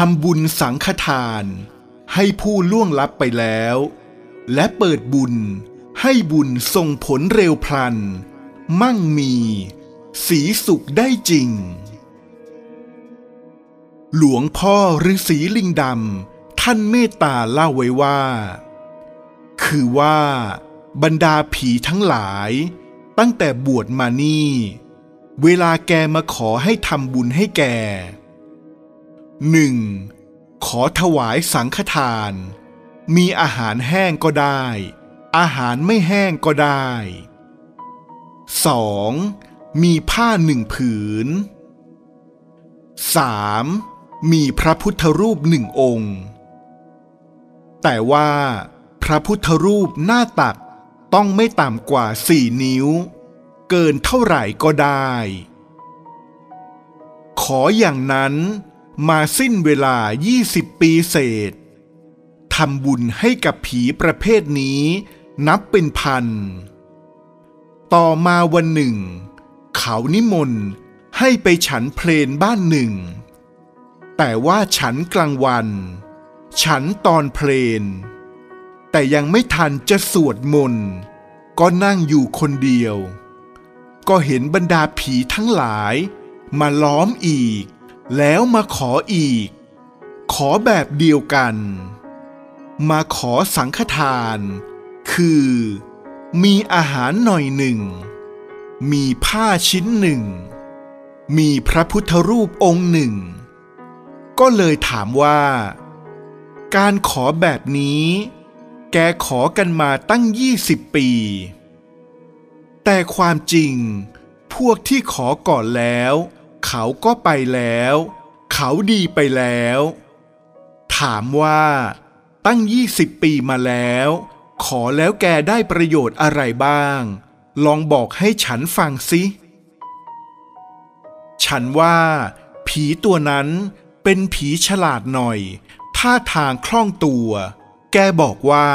ทำบุญสังฆทาน ให้ผู้ล่วงลับไปแล้ว และเปิดบุญให้บุญส่งผลเร็วพลัน มั่งมี สีสุขได้จริง หลวงพ่อฤาษีลิงดำท่านเมตตาเล่าไว้ว่า คือว่าบรรดาผีทั้งหลาย ตั้งแต่บวชมานี่ เวลาแกมาขอให้ทำบุญให้แก หนึ่งขอถวายสังฆทาน มีอาหารแห้งก็ได้ อาหารไม่แห้งก็ได้ 2. มีผ้าหนึ่งผืน 3. มีพระพุทธรูปหนึ่งองค์ แต่ว่าพระพุทธรูปหน้าตักต้องไม่ต่ำกว่าสี่นิ้ว เกินเท่าไหร่ก็ได้ ขออย่างนั้น มาสิ้นเวลา 20 ปีเศษทำบุญให้กับผีประเภทนี้นับเป็นพัน ต่อมาวันหนึ่ง เขานิมนต์ให้ไปฉันเพลนบ้านหนึ่ง แต่ว่าฉันกลางวัน ฉันตอนเพลน แต่ยังไม่ทันจะสวดมนต์ก็นั่งอยู่คนเดียว ก็เห็นบรรดาผีทั้งหลายมาล้อมอีก แล้วมาขออีก ขอแบบเดียวกัน มาขอสังฆทาน คือ มีอาหารหน่อยหนึ่ง มีผ้าชิ้นหนึ่ง มีพระพุทธรูปองค์หนึ่ง ก็เลยถามว่า การขอแบบนี้ แกขอกันมาตั้งยี่สิบปี แต่ความจริง พวกที่ขอก่อนแล้ว เขาก็ไปแล้ว เขาดีไปแล้ว ถามว่า ตั้งยี่สิบปีมาแล้ว ขอแล้วแกได้ประโยชน์อะไรบ้าง ลองบอกให้ฉันฟังสิฉันว่า ผีตัวนั้นเป็นผีฉลาดหน่อย ท่าทางคล่องตัว แกบอกว่า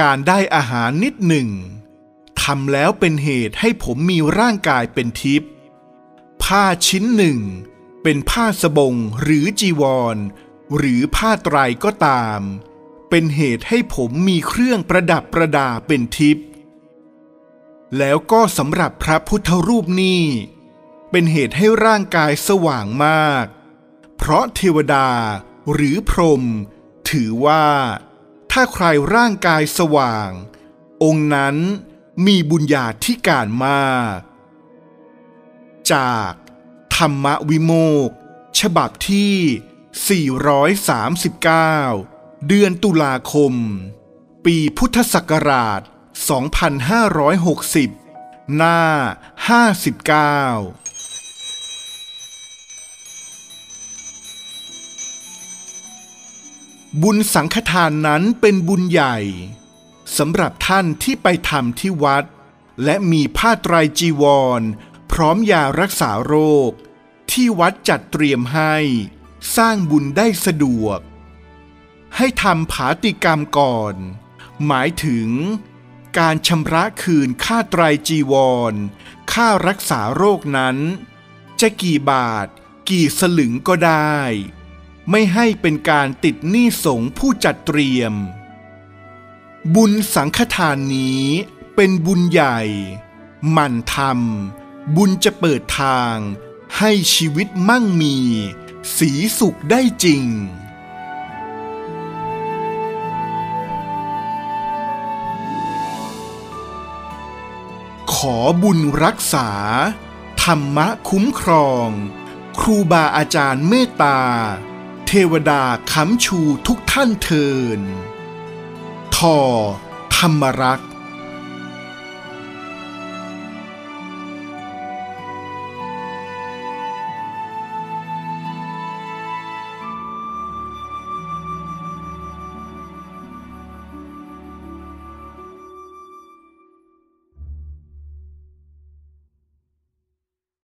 การได้อาหารนิดหนึ่งทำแล้วเป็นเหตุให้ผมมีร่างกายเป็นทิพย์ ผ้าชิ้นหนึ่ง เป็นผ้าสบงหรือจีวร หรือผ้าไตรก็ตาม เป็นเหตุให้ผมมีเครื่องประดับประดาเป็นทิพย์แล้วก็สำหรับพระพุทธรูปนี่เป็นเหตุให้ร่างกายสว่างมาก เพราะเทวดาหรือพรหมถือว่า ถ้าใครร่างกายสว่าง องค์นั้นมีบุญญาธิการมาก จาก ธรรมวิโมกฉบับที่ 439 เดือนตุลาคม ปีพุทธศักราช 2560 หน้า 59บุญสังฆทานนั้นเป็นบุญใหญ่สำหรับท่านที่ไปทำที่วัด และมีผ้าไตรจีวร ร้อมยารักษาโรค ที่วัดจัดเตรียมให้ สร้างบุญได้สะดวก ให้ทำผาติกรรมก่อน หมายถึง การชำระคืนค่าไตรจีวร ค่ารักษาโรคนั้น จะกี่บาท กี่สลึงก็ได้ ไม่ให้เป็นการติดหนี้สงผู้จัดเตรียม บุญสังฆทานนี้เป็นบุญใหญ่ มั่นทำ บุญจะเปิดทาง ให้ชีวิตมั่งมี สีสุขได้จริง ขอบุญรักษา ธรรมะคุ้มครอง ครูบาอาจารย์เมตตา เทวดาค้ำชูทุกท่านเทินทอธรรมรักษ